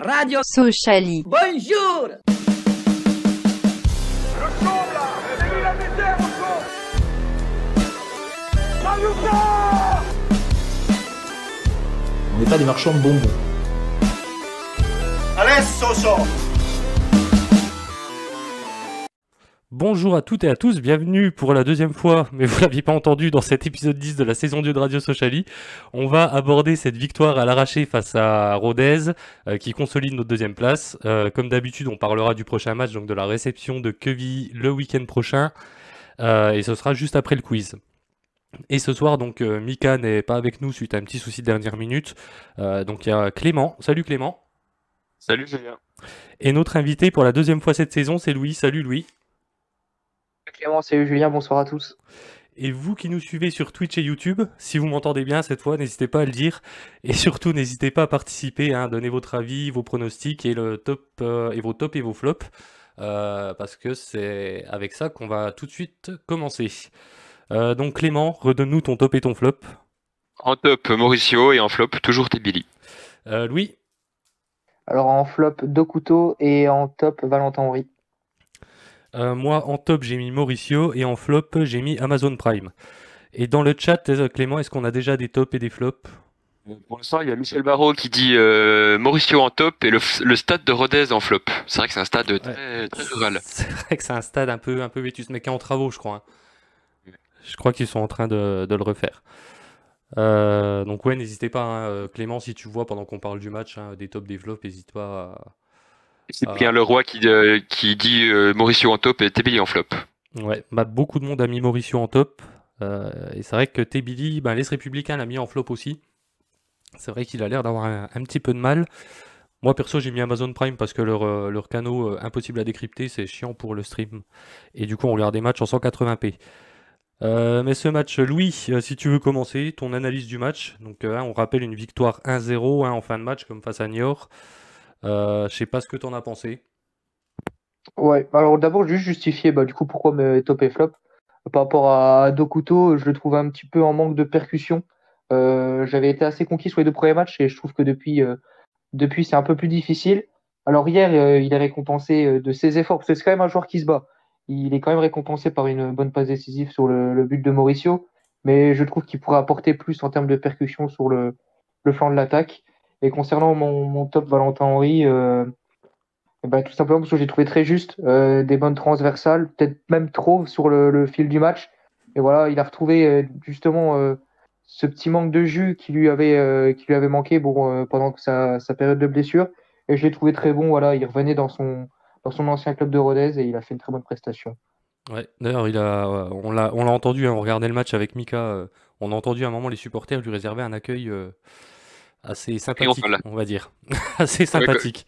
Radio Sociali. Bonjour On n'est pas des marchands de bonbons. Bonjour à toutes et à tous, bienvenue pour la deuxième fois, mais vous l'aviez pas entendu dans cet épisode 10 de la saison 2 de Radio Sociali. On va aborder cette victoire à l'arraché face à Rodez, euh, qui consolide notre deuxième place. Euh, comme d'habitude, on parlera du prochain match, donc de la réception de Queville le week-end prochain, euh, et ce sera juste après le quiz. Et ce soir, donc, Mika n'est pas avec nous suite à un petit souci de dernière minute. Donc, il y a Clément. Salut Clément. Salut Julien. Et notre invité pour la deuxième fois cette saison, c'est Louis. Salut Louis. Clément, salut Julien, bonsoir à tous. Et vous qui nous suivez sur Twitch et YouTube, si vous m'entendez bien cette fois, n'hésitez pas à le dire. Et surtout, n'hésitez pas à participer, hein, donner votre avis, vos pronostics et, le top, euh, et vos tops et vos flops. euh, parce que c'est avec ça qu'on va tout de suite commencer. Euh, donc Clément, redonne-nous ton top et ton flop. En top, Mauricio et en flop, toujours Tebili. Euh, Louis, Alors en flop, Dokuto et en top, Valentin Henry. Euh, moi en top j'ai mis Mauricio et en flop j'ai mis Amazon Prime. Et dans le chat, euh, Clément, est-ce qu'on a déjà des tops et des flops? Pour l'instant, il y a Michel Barrault qui dit euh, Mauricio en top et le, le stade de Rodez en flop. C'est vrai que c'est un stade très, très rural. C'est vrai que c'est un stade un peu, un peu vétuste, mais qui est en travaux, je crois. hein. Je crois qu'ils sont en train de, de le refaire. Euh, donc ouais, n'hésitez pas, hein, Clément, si tu vois pendant qu'on parle du match, hein, des tops, des flops, n'hésite pas à... C'est bien Leroy qui, euh, qui dit euh, Mauricio en top et Tebili en flop. Ouais, bah, beaucoup de monde a mis Mauricio en top. euh, et c'est vrai que Tebili, bah, l'Est républicain l'a mis en flop aussi. C'est vrai qu'il a l'air d'avoir un, un petit peu de mal. Moi, perso, j'ai mis Amazon Prime parce que leur, leur canot euh, impossible à décrypter, c'est chiant pour le stream. Et du coup, on regarde des matchs en 180p. Euh, mais ce match, Louis, si tu veux commencer, ton analyse du match. Donc, euh, hein, on rappelle une victoire 1-0 hein, en fin de match, comme face à Niort. Euh, je sais pas ce que t'en as pensé. Ouais, alors d'abord, juste justifier bah, du coup pourquoi mes top et flop. Par rapport à Dokuto, je le trouve un petit peu en manque de percussion. Euh, j'avais été assez conquis sur les deux premiers matchs et je trouve que depuis, euh, depuis c'est un peu plus difficile. Alors hier, il est récompensé de ses efforts, parce que c'est quand même un joueur qui se bat. Il est quand même récompensé par une bonne passe décisive sur le, le but de Mauricio, mais je trouve qu'il pourrait apporter plus en termes de percussion sur le, le flanc de l'attaque. Et concernant mon, top Valentin Henry, euh, eh ben, tout simplement parce que j'ai trouvé très juste, euh, des bonnes transversales, peut-être même trop sur le, fil du match. Et voilà, il a retrouvé euh, justement ce petit manque de jus qui lui avait, qui lui avait manqué bon, pendant sa, période de blessure. Et je l'ai trouvé très bon. Voilà, il revenait dans son, dans son ancien club de Rodez et il a fait une très bonne prestation. Ouais, d'ailleurs, il a, on l'a, on l'a entendu, hein, on regardait le match avec Mika, on a entendu à un moment les supporters lui réserver un accueil assez sympathique, on va dire. assez sympathique.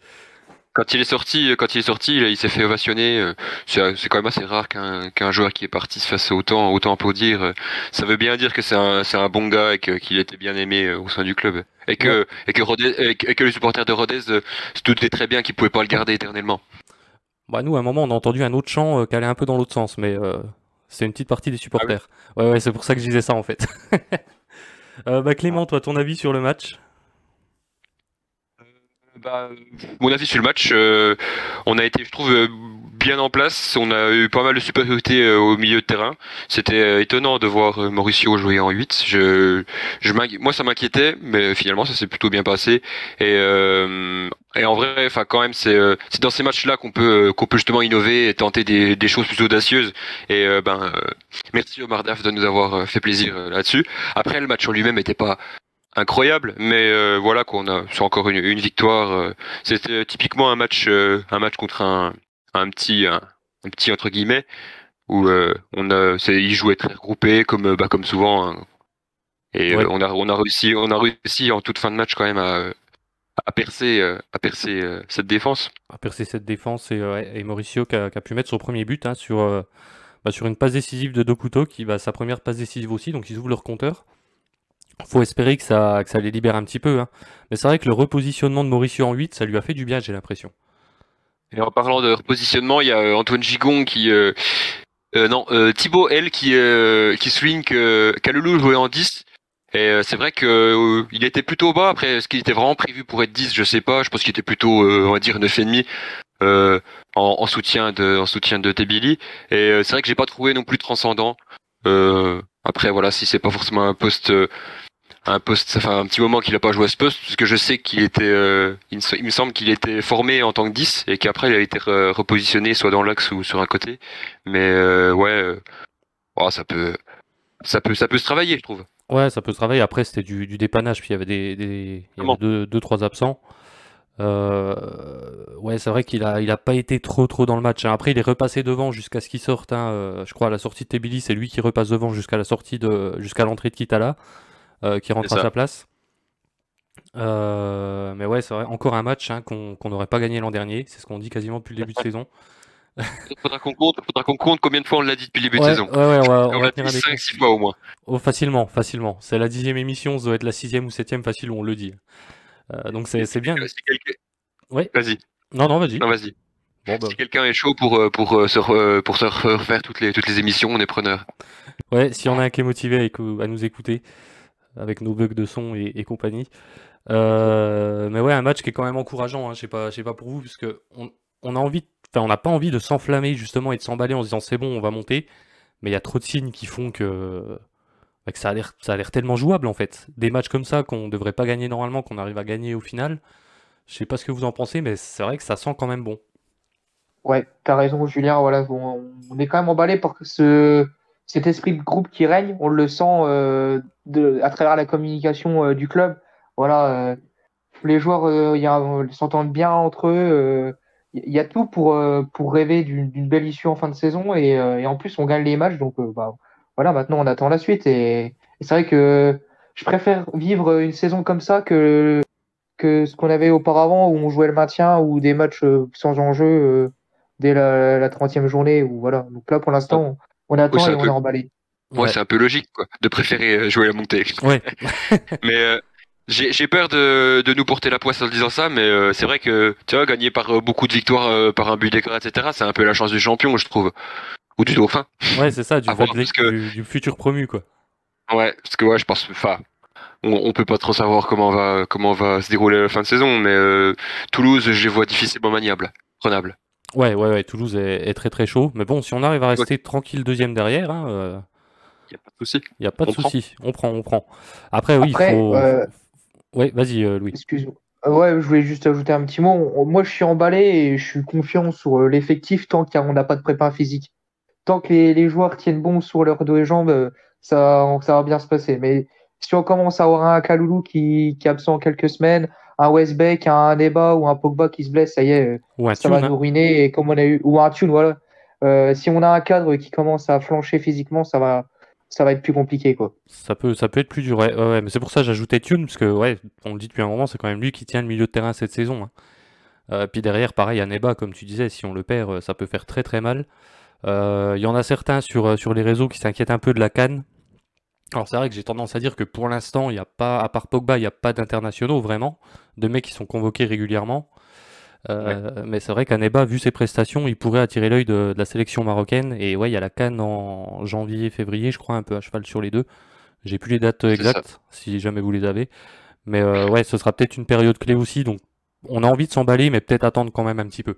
Quand il est sorti, quand il est sorti, il, il s'est fait ovationner. euh, C'est c'est quand même assez rare qu'un qu'un joueur qui est parti se fasse autant, autant applaudir. euh, Ça veut bien dire que c'est un, un bon gars et qu'il était bien aimé euh, au sein du club. Et que, et que, Rodez- et que, et que les supporters de Rodez euh, se doutaient très bien qu'ils pouvaient pas le garder éternellement. Bah, nous, à un moment, on a entendu un autre chant euh, qui allait un peu dans l'autre sens, mais euh, c'est une petite partie des supporters. Ouais, ouais, c'est pour ça que je disais ça, en fait. Euh, bah, Clément, toi, ton avis sur le match? Bah, mon avis sur le match, euh, on a été, je trouve, euh, bien en place. On a eu pas mal de supériorité euh, au milieu de terrain. C'était euh, étonnant de voir Mauricio jouer en 8. Je, je moi, ça m'inquiétait, mais finalement, ça s'est plutôt bien passé. Et, et en vrai, enfin, quand même, c'est dans ces matchs-là qu'on peut qu'on peut justement innover et tenter des, des choses plus audacieuses. Et ben, merci Omar Daf de nous avoir fait plaisir là-dessus. Après, le match en lui-même n'était pas incroyable, mais euh, voilà qu'on a, c'est encore une, une victoire. euh, c'était typiquement un match, euh, un match contre un, un petit, un, un petit entre guillemets, où euh, on a, ils jouaient très regroupés comme, euh, bah, comme souvent. hein. Et Ouais. euh, on a, on a réussi, on a réussi en toute fin de match quand même à, à percer, euh, à percer euh, cette défense. à percer cette défense et, euh, Mauricio qui a, qui a pu mettre son premier but hein, sur, euh, bah, sur une passe décisive de Dokuto qui va sa première passe décisive aussi donc ils ouvrent leur compteur faut espérer que ça, que ça les libère un petit peu hein. mais c'est vrai que le repositionnement de Mauricio en 8 ça lui a fait du bien j'ai l'impression Et en parlant de repositionnement, il y a euh, Antoine Gigon qui, euh, euh, non, euh, Thibaut L qui, qui souligne que Kalulu jouait en 10 Et c'est vrai que il était plutôt bas. Après, est-ce qu'il était vraiment prévu pour être 10 Je sais pas. Je pense qu'il était plutôt, on va dire, 9,5 euh, en, en soutien de en soutien de Tebili. Et c'est vrai que j'ai pas trouvé non plus transcendant. Après, voilà, si c'est pas forcément un poste, un poste, ça fait un petit moment qu'il a pas joué à ce poste, parce que je sais qu'il était, euh, il, me, semble qu'il était formé en tant que 10 et qu'après il a été re- repositionné soit dans l'axe ou sur un côté. Mais euh, ouais, euh, oh, ça peut, ça peut, ça peut se travailler, je trouve. Ouais, ça peut se travailler. Après, c'était du, du dépannage, puis il y avait des, des- il y avait deux, deux, trois absents. Euh, ouais, c'est vrai qu'il a, il a pas été trop, trop dans le match. hein. Après, il est repassé devant jusqu'à ce qu'il sorte. hein. Je crois à la sortie de Tebili, c'est lui qui repasse devant jusqu'à la sortie de, jusqu'à l'entrée de Kitala, qui rentre à sa place. Euh, mais ouais, c'est vrai, encore un match hein, qu'on n'aurait pas gagné l'an dernier. C'est ce qu'on dit quasiment depuis le début de saison. Faudra qu'on compte, faudra qu'on compte combien de fois on l'a dit depuis le début de saison. ouais, ouais, on va, on On l'a tenir dit un 5 décompte. 6 fois au moins. Oh, facilement, facilement. C'est la dixième émission, ça doit être la sixième ou septième facile où on le dit. Euh, donc c'est bien. Si Ouais. Vas-y. Non, non, vas-y. Non, vas-y. Bon, bah, Si quelqu'un est chaud pour, euh, pour, euh, se, re- pour se refaire toutes les, toutes les émissions, on est preneur. ouais, s'il y en a un qui est motivé à, à nous écouter, avec nos bugs de son et, compagnie. Euh, mais ouais, un match qui est quand même encourageant, hein, je sais pas, sais pas pour vous, parce que on, n'a pas envie de s'enflammer justement et de s'emballer en se disant c'est bon, on va monter, mais il y a trop de signes qui font que, bah, ça a l'air, tellement jouable en fait. Des matchs comme ça qu'on devrait pas gagner normalement, qu'on arrive à gagner au final. Je sais pas ce que vous en pensez, mais c'est vrai que ça sent quand même bon. Ouais, t'as raison, Julien. Voilà, on, on est quand même emballé par ce, cet esprit de groupe qui règne. On le sent euh, à travers la communication euh, du club. Voilà, euh, les joueurs s'entendent bien entre eux. Il y a tout pour, pour rêver d'une belle issue en fin de saison. Et, en plus, on gagne les matchs. Donc, bah, voilà, maintenant, on attend la suite. Et, c'est vrai que je préfère vivre une saison comme ça que, que ce qu'on avait auparavant où on jouait le maintien ou des matchs sans enjeu. dès la, la 30e journée. Ou voilà. Donc là, pour l'instant, on, attend c'est et on peu- est emballé. Ouais, Ouais. c'est un peu logique, quoi, de préférer euh, jouer la montée. Ouais. Mais euh, j'ai j'ai peur de, de nous porter la poisse en disant ça, mais euh, c'est vrai que, tu vois, gagner par euh, beaucoup de victoires, euh, par un but d'écart, etc., c'est un peu la chance du champion, je trouve. Ou du dauphin. Ouais, c'est ça, du, voir, de- parce que- du, du futur promu, quoi. Ouais, parce que ouais, je pense, enfin, on, on peut pas trop savoir comment va comment va se dérouler la fin de saison, mais euh, Toulouse, je les vois difficilement maniables, prenables. Ouais, ouais, ouais, Toulouse est, est très très chaud. Mais bon, si on arrive à rester tranquille deuxième derrière, hein, euh, Y a pas de souci. y a pas de On prend. souci. On prend, on prend. Après, oui, il faut. euh, Ouais, vas-y, euh, Louis. Excuse-moi. Euh, Ouais, je voulais juste ajouter un petit mot. Moi, je suis emballé et je suis confiant sur euh, l'effectif tant qu'on n'a pas de prépa physique. Tant que les, les joueurs tiennent bon sur leurs dos et jambes, euh, ça, ça va bien se passer. Mais si on commence à avoir un Kaloulou qui, qui est absent quelques semaines, un Westbeck, un Neba ou un Pogba qui se blesse, ça y est, euh, Ou ça va hein. nous ruiner. Et comme on a eu, ou un Thune, voilà. Euh, si on a un cadre qui commence à flancher physiquement, ça va, ça va être plus compliqué, quoi. Ça peut, ça peut être plus dur. Ouais, mais c'est pour ça que j'ajoutais Thune, parce que, ouais, on le dit depuis un moment, c'est quand même lui qui tient le milieu de terrain cette saison. hein. Euh, puis derrière, pareil, à Neba, comme tu disais, si on le perd, ça peut faire très très mal. Euh, Il y en a certains sur, sur les réseaux qui s'inquiètent un peu de la canne. Alors c'est vrai que j'ai tendance à dire que pour l'instant, il n'y a pas, à part Pogba, il n'y a pas d'internationaux vraiment, de mecs qui sont convoqués régulièrement. Euh, Mais c'est vrai qu'Aneba, vu ses prestations, il pourrait attirer l'œil de, de la sélection marocaine. Et ouais, il y a la canne en janvier, février, je crois, un peu à cheval sur les deux. J'ai plus les dates exactes, si jamais vous les avez. Mais euh, ouais, ce sera peut-être une période clé aussi. Donc on a envie de s'emballer, mais peut-être attendre quand même un petit peu.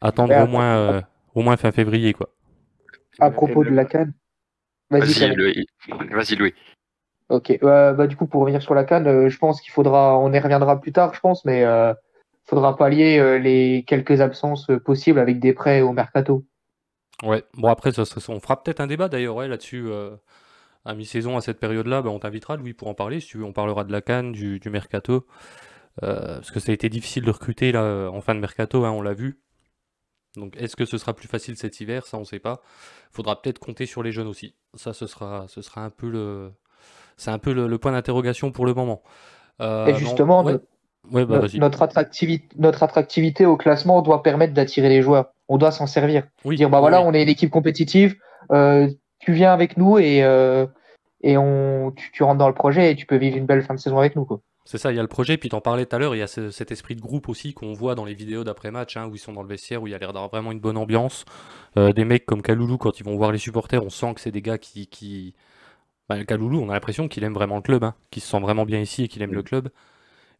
Attendre Ouais, au moins, euh, au moins fin février, quoi. À propos de la canne. Vas-y. Louis. Vas-y, Louis. Ok, euh, bah, du coup, pour revenir sur la canne, euh, je pense qu'il faudra, on y reviendra plus tard, je pense, mais euh, faudra pallier euh, les quelques absences euh, possibles avec des prêts au mercato. Ouais, bon après, ça, serait- on fera peut-être un débat d'ailleurs ouais, là-dessus euh, à mi-saison, à cette période-là, bah, on t'invitera Louis pour en parler, si tu veux, on parlera de la canne, du, du mercato, euh, parce que ça a été difficile de recruter là en fin de mercato, hein, on l'a vu. Donc est-ce que ce sera plus facile cet hiver? Ça on sait pas. Faudra peut-être compter sur les jeunes aussi. Ça, ce sera, ce sera un peu le, c'est un peu le, le point d'interrogation pour le moment. Euh, Et justement, ouais, no- ouais, bah no- notre attractivité, notre attractivité au classement doit permettre d'attirer les joueurs. On doit s'en servir. Oui, Dire, bah oui, voilà, on est une équipe compétitive, euh, tu viens avec nous et, euh, et on, tu, tu rentres dans le projet et tu peux vivre une belle fin de saison avec nous, quoi. C'est ça, il y a le projet, puis t'en parlais tout à l'heure, il y a ce- cet esprit de groupe aussi qu'on voit dans les vidéos d'après-match, hein, où ils sont dans le vestiaire, où il y a l'air d'avoir vraiment une bonne ambiance. Euh, des mecs comme Kaloulou, quand ils vont voir les supporters, on sent que c'est des gars qui, qui... Bah, Kaloulou, on a l'impression qu'il aime vraiment le club, hein, qu'il se sent vraiment bien ici et qu'il aime le club.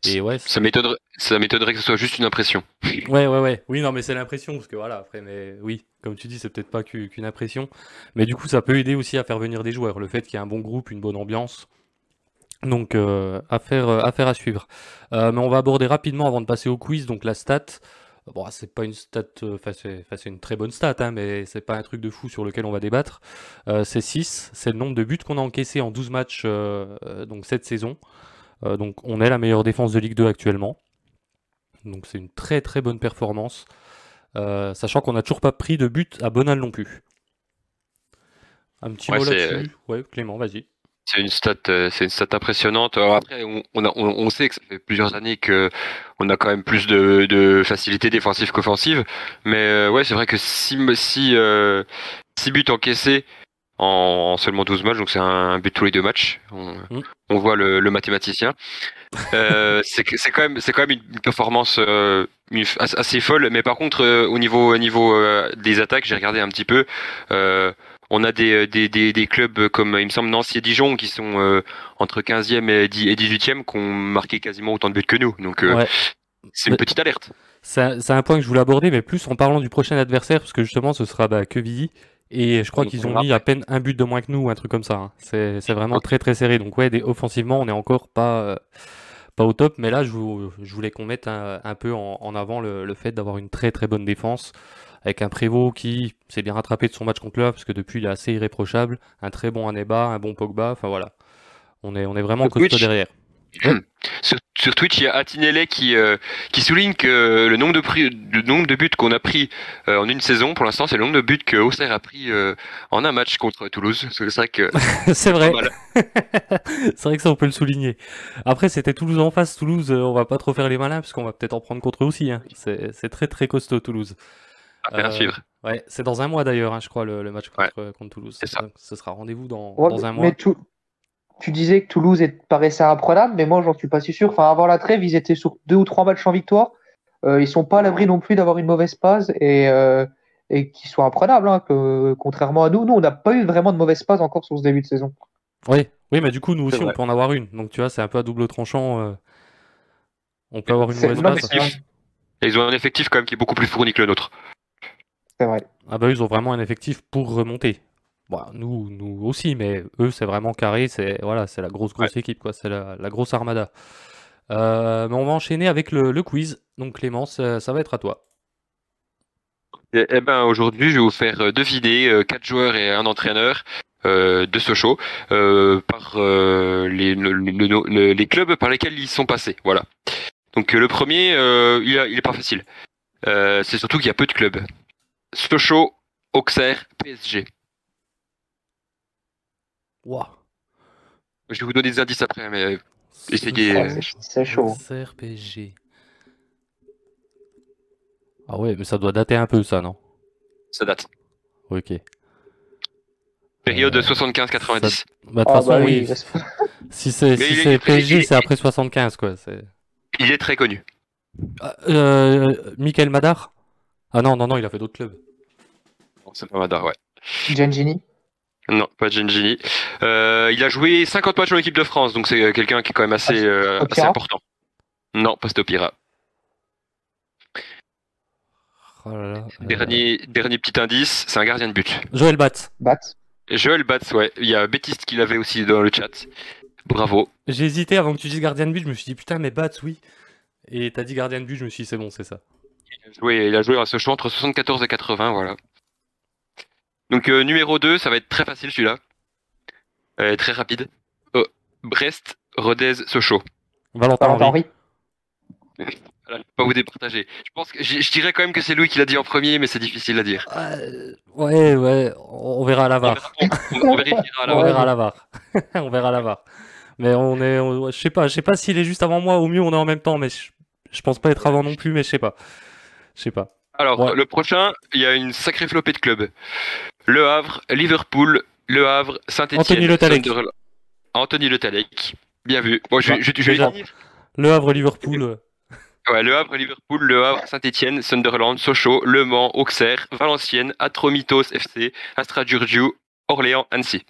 Et ouais, Ça m'étonnerait, ça m'étonnerait que ce soit juste une impression. Ouais, ouais, ouais. Oui, non, mais c'est l'impression, parce que voilà, après, mais oui, comme tu dis, c'est peut-être pas qu'u- qu'une impression. Mais du coup, ça peut aider aussi à faire venir des joueurs, le fait qu'il y ait un bon groupe, une bonne ambiance. Donc, euh, affaire, euh, affaire à suivre. Euh, mais on va aborder rapidement avant de passer au quiz, donc la stat. Bon, c'est pas une stat, enfin, c'est enfin, c'est une très bonne stat, hein, mais c'est pas un truc de fou sur lequel on va débattre. C'est 6, c'est le nombre de buts qu'on a encaissés en 12 matchs, donc cette saison. Donc, on est la meilleure défense de Ligue 2 actuellement. Donc, c'est une très très bonne performance. Sachant qu'on n'a toujours pas pris de but à Bonal non plus. Un petit Ouais, mot là-dessus? Ouais, Clément, vas-y. C'est une stat, euh, c'est une stat impressionnante. Alors après, on, on, a- on- on sait que ça fait plusieurs années que on a quand même plus de, de facilité défensive qu'offensive, mais euh, ouais, c'est vrai que si si euh, six buts encaissés en, en seulement 12 matchs, donc c'est un, but tous les deux matchs. On, Mm. on voit le, le mathématicien. Euh, c'est quand même c'est quand même une performance euh, assez folle. Mais par contre, euh, au niveau au niveau des attaques, j'ai regardé un petit peu. Euh, on a des, des, des, des clubs comme, il me semble, Nancy et Dijon qui sont euh, entre 15e et 10 et 18e qui ont marqué quasiment autant de buts que nous. Donc euh, Ouais. c'est une petite alerte. C'est un, point que je voulais aborder, mais plus en parlant du prochain adversaire, parce que justement, ce sera bah, Quevilly. Et je crois qu'ils on ont mis à peine un but de moins que nous, ou un truc comme ça. hein. C'est vraiment très très serré. Donc ouais, offensivement, on est encore pas, euh, pas au top. Mais là, je, vous- je voulais qu'on mette un, un peu en, en avant le, le fait d'avoir une très très bonne défense, avec un Prévost qui s'est bien rattrapé de son match contre Havre, parce que depuis, il est assez irréprochable. Un très bon Aneba, un bon Pogba. Enfin voilà, on est, on est vraiment costaud derrière. Sur, sur Twitch, il y a Atinele qui, euh, qui souligne que le nombre de, prix, le nombre de buts qu'on a pris euh, en une saison, pour l'instant, c'est le nombre de buts que Auxerre a pris euh, en un match contre Toulouse. C'est vrai que C'est vrai. C'est que ça, on peut le souligner. Après, c'était Toulouse en face. Toulouse, euh, on va pas trop faire les malins, parce qu'on va peut-être en prendre contre eux aussi. hein. C'est très très costaud, Toulouse. À Euh, suivre. Ouais, c'est dans un mois d'ailleurs, hein, je crois, le, le match contre, contre Toulouse. c'est ça. Donc, ce sera rendez-vous dans, Ouais, dans un mais mois. tu, tu disais que Toulouse est- paraissait imprenable, mais moi, j'en suis pas si sûr. Enfin, avant la trêve, ils étaient sur deux ou trois matchs en victoire. Euh, ils sont pas à l'abri non plus d'avoir une mauvaise passe et, euh, et qu'ils soient imprenables. hein, que, contrairement à nous, nous, on n'a pas eu vraiment de mauvaise passe encore sur ce début de saison. Oui, oui, mais du coup, nous aussi, on peut en avoir une. Donc, tu vois, c'est un peu à double tranchant. euh, On peut avoir une mauvaise passe. ils ont un effectif quand même qui est beaucoup plus fourni que le nôtre. C'est vrai. Ah bah, ils ont vraiment un effectif pour remonter. Bon, nous, nous aussi, mais eux, c'est vraiment carré. C'est voilà, c'est la grosse, grosse équipe, quoi. C'est la, la grosse armada. Euh, mais on va enchaîner avec le, le quiz. Donc, Clémence, ça, ça va être à toi. Eh eh ben aujourd'hui, je vais vous faire euh, deviner euh, quatre joueurs et un entraîneur euh, de Sochaux euh, par euh, les, le- le- le- les clubs par lesquels ils sont passés. Voilà. Donc euh, le premier, euh, il, a- il est pas facile. Euh, c'est surtout qu'il y a peu de clubs. Sochaux, Auxerre, PSG. Waouh. Je vais vous donner des indices après, mais Essayez. Ah, Et- c'est- chaud. Auxerre, PSG. Ah ouais, mais ça doit dater un peu, ça, non? ça date. Ok. Période Euh, 75-90. Bah, de toute Ah, façon, bah oui. oui, c'est- Si c'est Mais si il est- c'est il est- PSG, c'est après 75, quoi. c'est- Il est très connu. Ah, Euh, Michael Madar? Ah non, non, non, il a fait d'autres clubs. C'est pas Madar, ouais. Gengini. Non, pas Gengini. Euh, il a joué 50 matchs en équipe de France, donc c'est euh, quelqu'un qui est quand même assez, euh, Stopira assez important. Non, pas Stopira. Oh là là, euh, Dernier, dernier petit indice, c'est un gardien de but. Joël Batz. Bat. Joël Batz, ouais. Il y a Baptiste qui l'avait aussi dans le chat. Bravo. J'ai hésité avant que tu dises gardien de but, je me suis dit putain, mais Batz, oui. Et t'as dit gardien de but, je me suis dit c'est bon, c'est ça. Il a joué, il a joué à Sochaux entre 74 et 80, voilà. Donc euh, numéro 2, ça va être très facile celui-là. Euh, très rapide. Euh, Brest, Rodez, Sochaux. Valentin Henry. Voilà, je peux pas vous départager. Je pense que je, je dirais quand même que c'est lui qui l'a dit en premier, mais c'est difficile à dire. Euh, ouais, ouais, on verra à la On, VAR. verra- on- on vérifiera à la On Ouais. verra à la VAR. on verra à la VAR. Mais on est, on- je sais pas, je sais pas s'il est juste avant moi, au mieux on est en même temps, mais je, je pense pas être avant non plus, mais je sais pas. Je sais pas. Alors, Ouais. le prochain, il y a une sacrée flopée de clubs. Le Havre, Liverpool, Le Havre, Saint-Etienne. Anthony Le. Anthony Le. Bien vu. Bon, je, Bah, vais- je, je vais déjà. dire. Le Havre, Liverpool. Ouais, le Havre, Liverpool, Le Havre, Saint-Etienne, Sunderland, Sochaux, Le Mans, Auxerre, Valenciennes, Atromitos FC, Astra Giurgiu, Orléans, Annecy.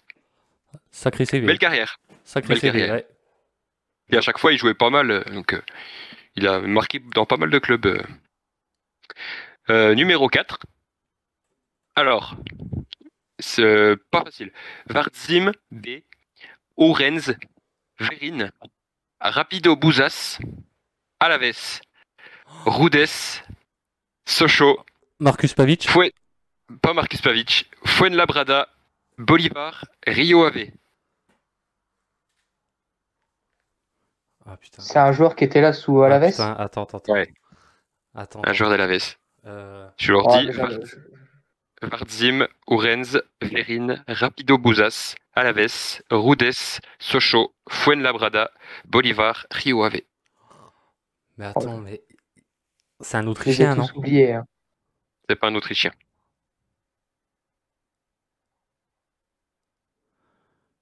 Sacré CV. Belle carrière. Sacré belle CV, carrière. ouais. Et à chaque fois, il jouait pas mal. euh, Donc, euh, il a marqué dans pas mal de clubs. euh. Euh, numéro 4. Alors, c'est pas facile. Vardzim B. Ourenz. Verin. Rapido Bouzas. Alaves. Rudess. Sochaux. Marcus Pavic. Fue... Pas Marcus Pavic. Fuenlabrada. Bolivar. Rio Ave. Ah. C'est un joueur qui était là sous Ah, Alaves. putain, Attends, attends, attends. Ouais. Attends. Un joueur d'Alaves. Euh, Je leur Oh, dis. mais j'en- Var- Vardzim, Ourenz, Verin, Rapido Bouzas, Alaves, Rudess, Sochaux, Fuenlabrada, Bolivar, Rio Ave. Mais attends, mais. C'est un Autrichien, non hein. C'est pas un Autrichien.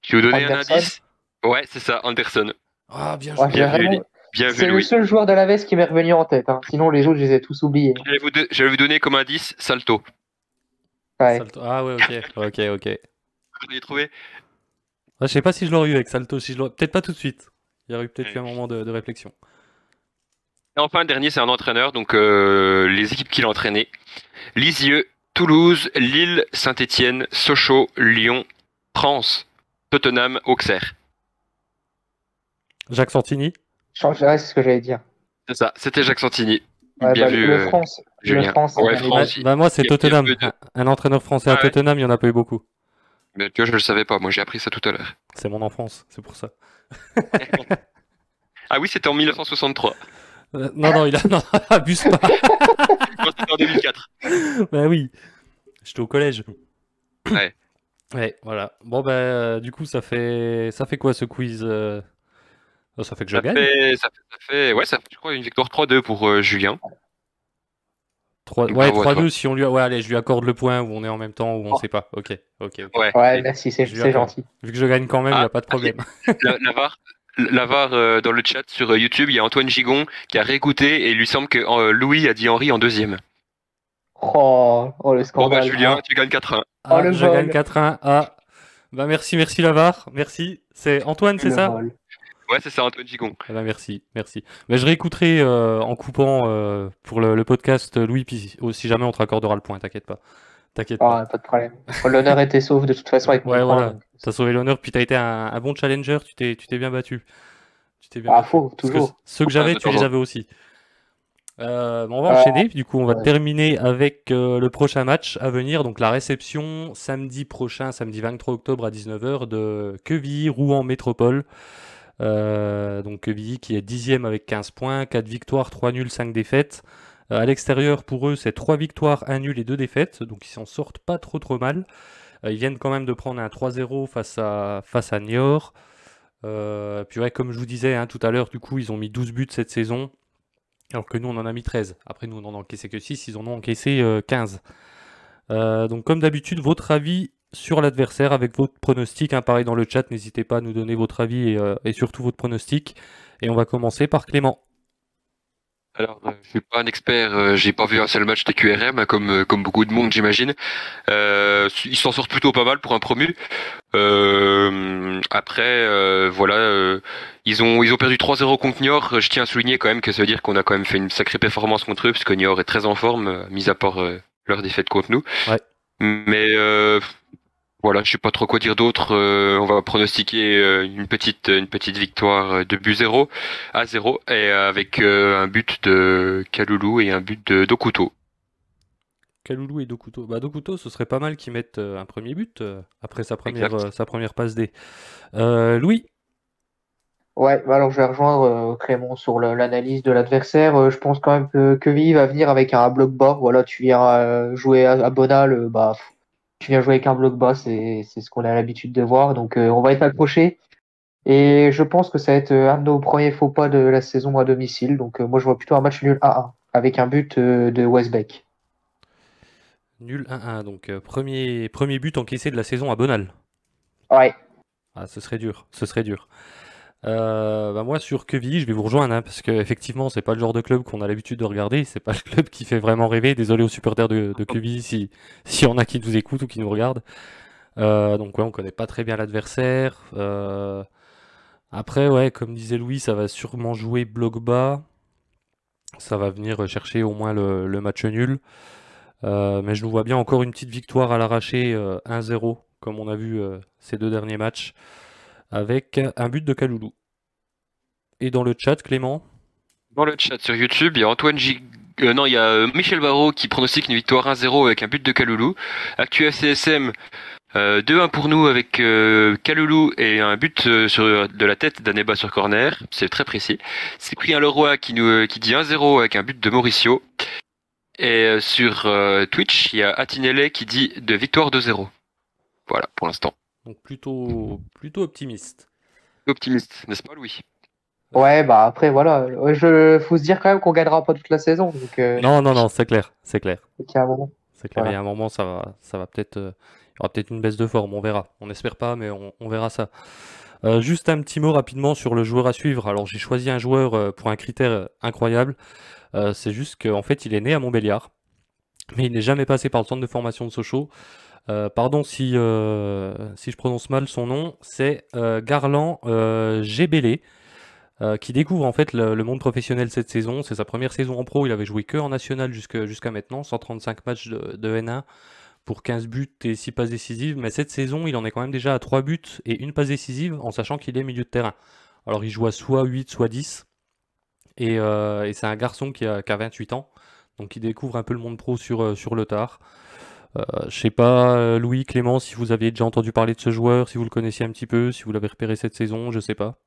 Tu veux donner un indice? Ouais, c'est ça, Anderson. Ah, bien joué. Bien Bien vu, C'est le Louis. seul joueur d'Alaves qui m'est revenu en tête. hein. Sinon, les autres, je les ai tous oubliés. J'allais vous, de- j'allais vous donner comme indice Salto. Ouais. Salto. Ah ouais, ok, ok, ok. Vous l'avez trouvé? Ah, je sais pas si je l'aurais eu avec Salto, si je l'aurais- peut-être pas tout de suite. Il y aurait eu peut-être eu un moment de, de réflexion. Et enfin, le dernier, c'est un entraîneur, donc euh, les équipes qu'il a entraînées. Lisieux, Toulouse, Lille, Saint-Étienne, Sochaux, Lyon, France, Tottenham, Auxerre. Jacques Santini? Je- ouais, c'est ce que j'allais dire. C'est ça, c'était Jacques Santini. Ouais, Bien bah, vu, le euh, France. Le. France, Ouais, bah, bah, moi, c'est Tottenham. de- Un, entraîneur français à Ah ouais. Tottenham, il y en a pas eu beaucoup. Mais tu vois, je le savais pas, moi j'ai appris ça tout à l'heure. C'est mon enfance, c'est pour ça. Ah oui, c'était en 1963. Euh, non, non, il a. Non, abuse pas. C'était en 2004. bah oui. J'étais au collège. Ouais. Ouais, voilà. Bon, bah, euh, du coup, ça fait, ça fait quoi ce quiz euh Ça fait que je Ça gagne. fait, ça, fait, ça fait- ouais, ça fait, je crois, une victoire 3-2 pour euh, Julien. Trois- Bravo Ouais, à toi. 3-2 si on lui. Ouais, allez, je lui accorde le point où on est en même temps ou on Oh. sait pas. Ok, ok, ok. Ouais. Ouais, merci, c'est gentil. Vu que je gagne quand même, il n'y Ah, a pas de problème. La, la VAR, la VAR, euh, dans le chat sur euh, YouTube, il y a Antoine Gigon qui a réécouté et il lui semble que euh, Louis a dit Henri en deuxième. Oh, oh le Bon scandale. bah Julien, Ah. tu gagnes 4-1. Ah, Oh, le je vol. gagne 4-1. Ah, bah merci, merci Lavar. Merci. C'est Antoine, c'est ça vol. Ouais, c'est ça, Antoine Gigon. Eh ben, merci, merci. Mais je réécouterai euh, en coupant euh, pour le, le podcast euh, Louis, puis oh, si jamais on te raccordera le point, t'inquiète pas. T'inquiète pas. Ah, pas de problème. L'honneur était sauf de toute façon avec Ouais, voilà. T'as sauvé l'honneur, puis t'as été un, un bon challenger, tu t'es, tu t'es bien battu. Tu t'es bien Ah, battu. faux, Parce que toujours. ceux que j'avais, tu les avais aussi. Euh, bon, on va Euh, enchaîner, du coup on va ouais. terminer avec euh, le prochain match à venir, donc la réception samedi prochain, samedi 23 octobre à 19h de Quevilly Rouen Métropole. Euh, donc Quevilly qui est dixième avec 15 points, 4 victoires, 3 nuls, 5 défaites. Euh, à l'extérieur pour eux c'est 3 victoires, 1 nul et 2 défaites, donc ils s'en sortent pas trop trop mal. Euh, ils viennent quand même de prendre un 3-0 face à, face à Niort. Euh, puis ouais, comme je vous disais hein, tout à l'heure, du coup ils ont mis 12 buts cette saison. Alors que nous, on en a mis 13. Après, nous, on en a encaissé que 6. Ils en ont encaissé euh, 15. Euh, donc, comme d'habitude, votre avis sur l'adversaire avec votre pronostic. hein, pareil dans le chat, n'hésitez pas à nous donner votre avis et, euh, et surtout votre pronostic. Et on va commencer par Clément. Alors, euh, je suis pas un expert, euh, j'ai pas vu un seul match des QRM, hein, comme, euh, comme beaucoup de monde, j'imagine. Euh, ils s'en sortent plutôt pas mal pour un promu. Après, voilà, ils ont ils ont perdu 3-0 contre Niort. Je tiens à souligner quand même que ça veut dire qu'on a quand même fait une sacrée performance contre eux, parce que Niort est très en forme, mis à part leur défaite contre nous. Ouais. Mais euh, voilà, je sais pas trop quoi dire d'autre. Euh, on va pronostiquer euh, une petite une petite victoire euh, de but 0 à 0 et avec euh, un but de Kaloulou et un but de Dokuto. Kaloulou et Dokuto. Bah, Dokuto, ce serait pas mal qu'ils mettent un premier but euh, après sa première, euh, sa première passe D. Euh, Louis? Ouais, bah alors je vais rejoindre euh, Clément sur l'analyse de l'adversaire. Euh, je pense quand même que Quevilly va venir avec un bloc bas. Voilà, tu viens euh, jouer à, à Bonal, euh, bah, pff, tu viens jouer avec un bloc bas, c'est c'est ce qu'on a l'habitude de voir. Donc euh, on va être accroché. Et je pense que ça va être euh, un de nos premiers faux pas de la saison à domicile. Donc euh, moi je vois plutôt un match nul 1-1 avec un but de Westbeck. Nul 1-1. Donc, euh, premier, premier but encaissé de la saison à Bonal. Ouais, Ah, ce serait dur, ce serait dur. Euh, bah moi sur Quevilly, je vais vous rejoindre hein, parce que effectivement c'est pas le genre de club qu'on a l'habitude de regarder, c'est pas le club qui fait vraiment rêver. Désolé aux supporters de, de Quevilly si si y a qui nous écoutent ou qui nous regardent. donc ouais, on connaît pas très bien l'adversaire. après, ouais, comme disait Louis, ça va sûrement jouer bloc bas. Ça va venir chercher au moins le, match nul. mais je nous vois bien encore une petite victoire à l'arraché 1-0, comme on a vu ces deux derniers matchs, avec un but de Kaloulou. Et dans le chat, Clément Dans le chat sur YouTube, il y a Antoine G... Euh, non, il y a euh, Michel Barrault qui pronostique une victoire 1-0 avec un but de Kaloulou. Actu FCSM, 2-1 euh, pour nous avec Kaloulou et un but de la tête d'Aneba sur corner. C'est très précis. Cyprien Leroy qui, nous, qui dit 1-0 avec un but de Mauricio. Et sur Twitch, il y a Atinele qui dit de victoire 2-0. Voilà, pour l'instant. Donc plutôt, plutôt optimiste. Optimiste, n'est-ce pas Louis? Ouais, bah après, voilà. Je faut se dire quand même qu'on gagnera pas toute la saison. Donc, euh, Non, non, non, c'est clair, c'est clair. C'est clair, il y a un moment, ça va, ça va peut-être, euh, il y aura peut-être une baisse de forme, on verra. On n'espère pas, mais on, verra ça. Euh, juste un petit mot rapidement sur le joueur à suivre. Alors j'ai choisi un joueur pour un critère incroyable. c'est juste qu'en fait, il est né à Montbéliard, mais il n'est jamais passé par le centre de formation de Sochaux. Pardon si, si je prononce mal son nom, c'est Garland Gébélé. Euh, qui découvre en fait le, monde professionnel cette saison. C'est sa première saison en pro. Il avait joué que en national jusqu'à maintenant, 135 matchs de, N1 pour 15 buts et 6 passes décisives. Mais cette saison, il en est quand même déjà à 3 buts et une passe décisive en sachant qu'il est milieu de terrain. Alors il joue à soit 8, soit 10. Euh, et, c'est un garçon qui a, 28 ans. Donc il découvre un peu le monde pro euh, sur le tard. Je sais pas, Louis, Clément, si vous aviez déjà entendu parler de ce joueur, si vous le connaissiez un petit peu, si vous l'avez repéré cette saison, je sais pas.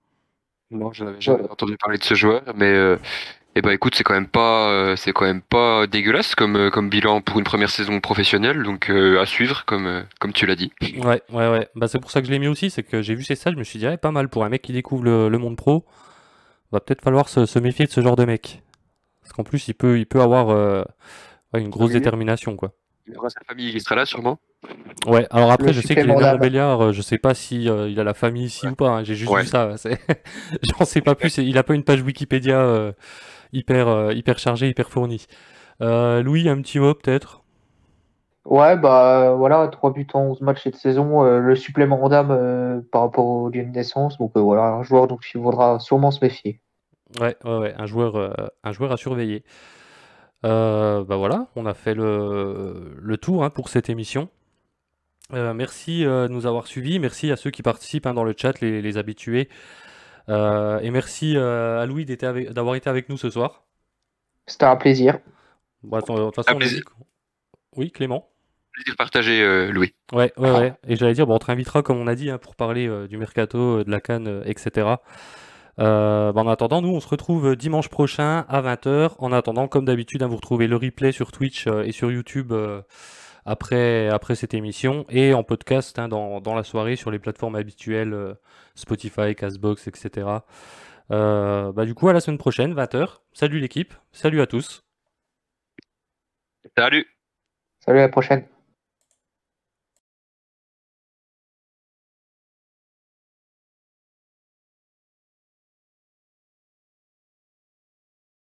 Non, je n'avais jamais entendu parler de ce joueur, mais euh, eh ben écoute, c'est quand même pas, euh, c'est quand même pas dégueulasse comme euh, comme bilan pour une première saison professionnelle, donc à suivre comme comme tu l'as dit. Ouais, ouais, ouais. Bah c'est pour ça que je l'ai mis aussi, c'est que j'ai vu ces stats, je me suis dit pas mal pour un mec qui découvre le, monde pro. Va peut-être falloir se, méfier de ce genre de mec, parce qu'en plus il peut il peut avoir une grosse détermination quoi. Il aura sa famille qui sera là sûrement. Ouais, alors après, je sais qu'il est né à Montbéliard, euh, je sais pas si euh, il a la famille ici ou pas, hein, j'ai juste vu ça. J'en sais pas plus, il a pas une page Wikipédia euh, hyper, hyper chargée, hyper fournie. Louis, un petit mot peut-être? Ouais, bah voilà, 3 buts en 11 matchs cette saison, le supplément d'âme par rapport au lieu de naissance, donc voilà, un joueur dont il faudra sûrement se méfier. Ouais, ouais, ouais, un joueur, un joueur à surveiller. Bah voilà, on a fait le, le tour hein, pour cette émission. Euh, merci euh, de nous avoir suivis. Merci à ceux qui participent hein, dans le chat, les, habitués. Euh, et merci à Louis d'avoir été avec nous ce soir. C'était un plaisir. de toute façon, Oui, Clément. Plaisir partagé, Louis. Ouais, ouais, ouais. Et j'allais dire, bon, on te réinvitera, comme on a dit, hein, pour parler du mercato, de la canne, etc. Bah, en attendant, nous, on se retrouve dimanche prochain à 20h. En attendant, comme d'habitude, hein, vous retrouvez le replay sur Twitch et sur YouTube après, après cette émission et en podcast hein, dans, dans, la soirée sur les plateformes habituelles euh, Spotify, Castbox, etc. Euh, bah, du coup, à la semaine prochaine, 20h. Salut l'équipe, salut à tous. Salut. Salut à la prochaine.